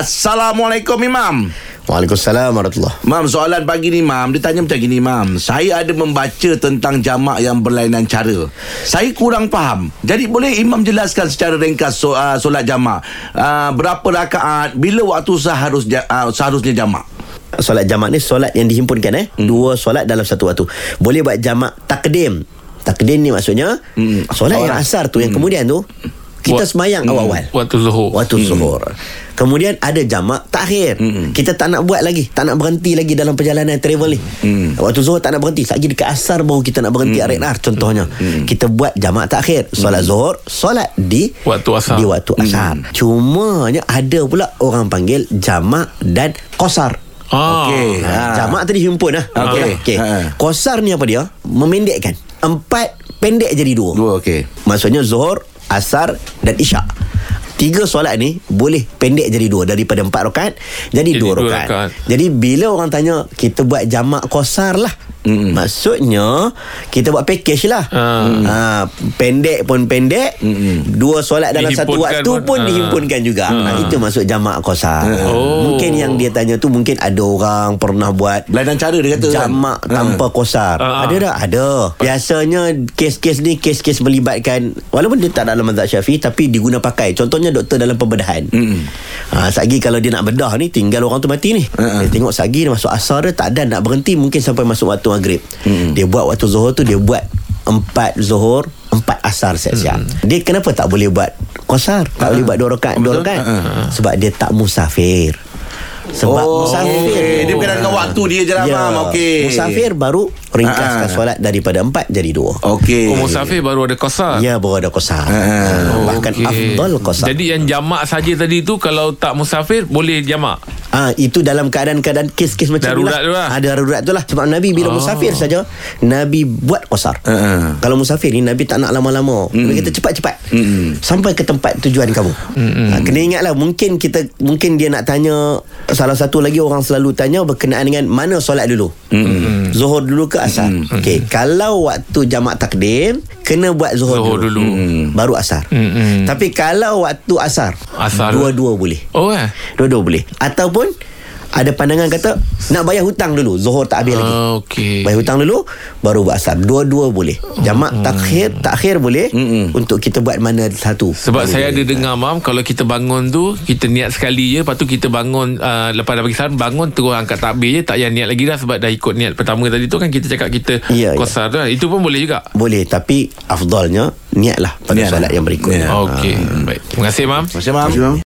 Assalamualaikum Imam. Waalaikumsalam warahmatullahi Mam, soalan pagi ni Mam, dia tanya macam gini Mam. Saya ada membaca tentang jamak yang berlainan cara. Saya kurang faham. Jadi boleh Imam jelaskan secara ringkas so, uh, solat jamak. Uh, berapa rakaat, bila waktu seharus, uh, seharusnya jamak? Solat jamak ni solat yang dihimpunkan eh hmm. Dua solat dalam satu waktu Boleh buat jamak takdim Takdim ni maksudnya Hmm. Solat yang Orang. asar tu Yang kemudian tu Kita semayang awal-awal Waktu zuhur. Waktu zuhur Kemudian ada jamak takhir. Kita tak nak buat lagi. Tak nak berhenti lagi Dalam perjalanan travel ni. Waktu zuhur tak nak berhenti. Lagi dekat asar Baru kita nak berhenti R&R contohnya. Kita buat jamak takhir. Solat zuhur Solat di Waktu asar. Di waktu asar. Cumanya ada pula Orang panggil jamak dan kosar. Ah. Okey. Ha. Ha. Jamak tadi himpun lah Okey. okay. Ha. Kosar ni apa dia? Memendekkan. Empat pendek jadi dua. Dua, okey. Maksudnya Zuhur Asar Dan Isyak Tiga solat ni Boleh pendek jadi dua Daripada empat rakaat Jadi, Jadi dua dua rakaat rakaat. Jadi bila orang tanya Kita buat jamak kosar lah Mm-mm. Maksudnya Kita buat package lah Ah. ha, Pendek pun pendek Mm-mm. Dua solat dalam satu waktu pun, pun ah. Dihimpunkan juga Ah. ha, Itu maksud jamak kosar Oh. Mungkin yang dia tanya tu Mungkin ada orang Pernah buat Berlainan cara dia kata kan? Jamak tanpa kosar Ah. Ada tak? Ada Biasanya Kes-kes ni Kes-kes melibatkan Walaupun dia tak dalam mazhab syafi'i Tapi diguna pakai Contohnya doktor dalam pembedahan Mm-mm. ha, Sagi kalau dia nak bedah ni Tinggal orang tu mati ni Ah. Dia tengok Sagi dia masuk asar dia Tak ada nak berhenti Mungkin sampai masuk waktu maghrib Dia buat waktu zuhur tu Dia buat Empat zuhur Empat asar siap-siap Dia kenapa tak boleh buat Kosar Tak boleh buat dua rakaat Dua rakaat Ah. Sebab dia tak musafir Sebab Oh, musafir Dia berkaitan dengan waktu dia je lah Mam. Okey. Musafir baru ringkaskan Ah. solat daripada empat jadi dua. Okey. Oh, musafir baru ada kosar. Ya, baru ada kosar. Ah, Bahkan Okey. afdal kosar. Jadi yang jamak saja tadi tu kalau tak musafir boleh jamak. Ah itu dalam keadaan-keadaan kes-kes macam Darurat tu lah. Ah, darurat tu lah. Sebab Nabi bila Oh. musafir saja, Nabi buat kosar. Ah. Kalau musafir ni Nabi tak nak lama-lama. Nabi kata cepat-cepat. Mm-mm. Sampai ke tempat tujuan kamu. Ha, kena ingatlah mungkin kita mungkin dia nak tanya salah satu lagi orang selalu tanya berkenaan dengan mana solat dulu. Mm-mm. Zuhur dulu ke asar. Okey, kalau waktu jamak takdim kena buat zuhur, Zuhur dulu. dulu. Mm. Baru asar. Mm-mm. Tapi kalau waktu asar, Asar. dua-dua boleh. Oh eh. Dua-dua boleh. Ataupun ada pandangan kata nak bayar hutang dulu. Zuhur tak habis lagi. Ah, okey. Bayar hutang dulu baru buat asar. Dua-dua boleh. Jamak takhir takhir boleh Mm-mm. untuk kita buat mana satu. Sebab saya ada dengar mam kalau kita bangun tu kita niat sekali je lepas tu kita bangun uh, lepas dah bagi salam bangun terus angkat takbir je tak payah niat lagi dah sebab dah ikut niat pertama tadi tu kan kita cakap kita Ya, ya. kosar tu kan. itu pun boleh juga. boleh tapi afdalnya niatlah pada Niat solat lah. yang berikut. Ya. Okey. Baik. Terima kasih mam. Macam Mam.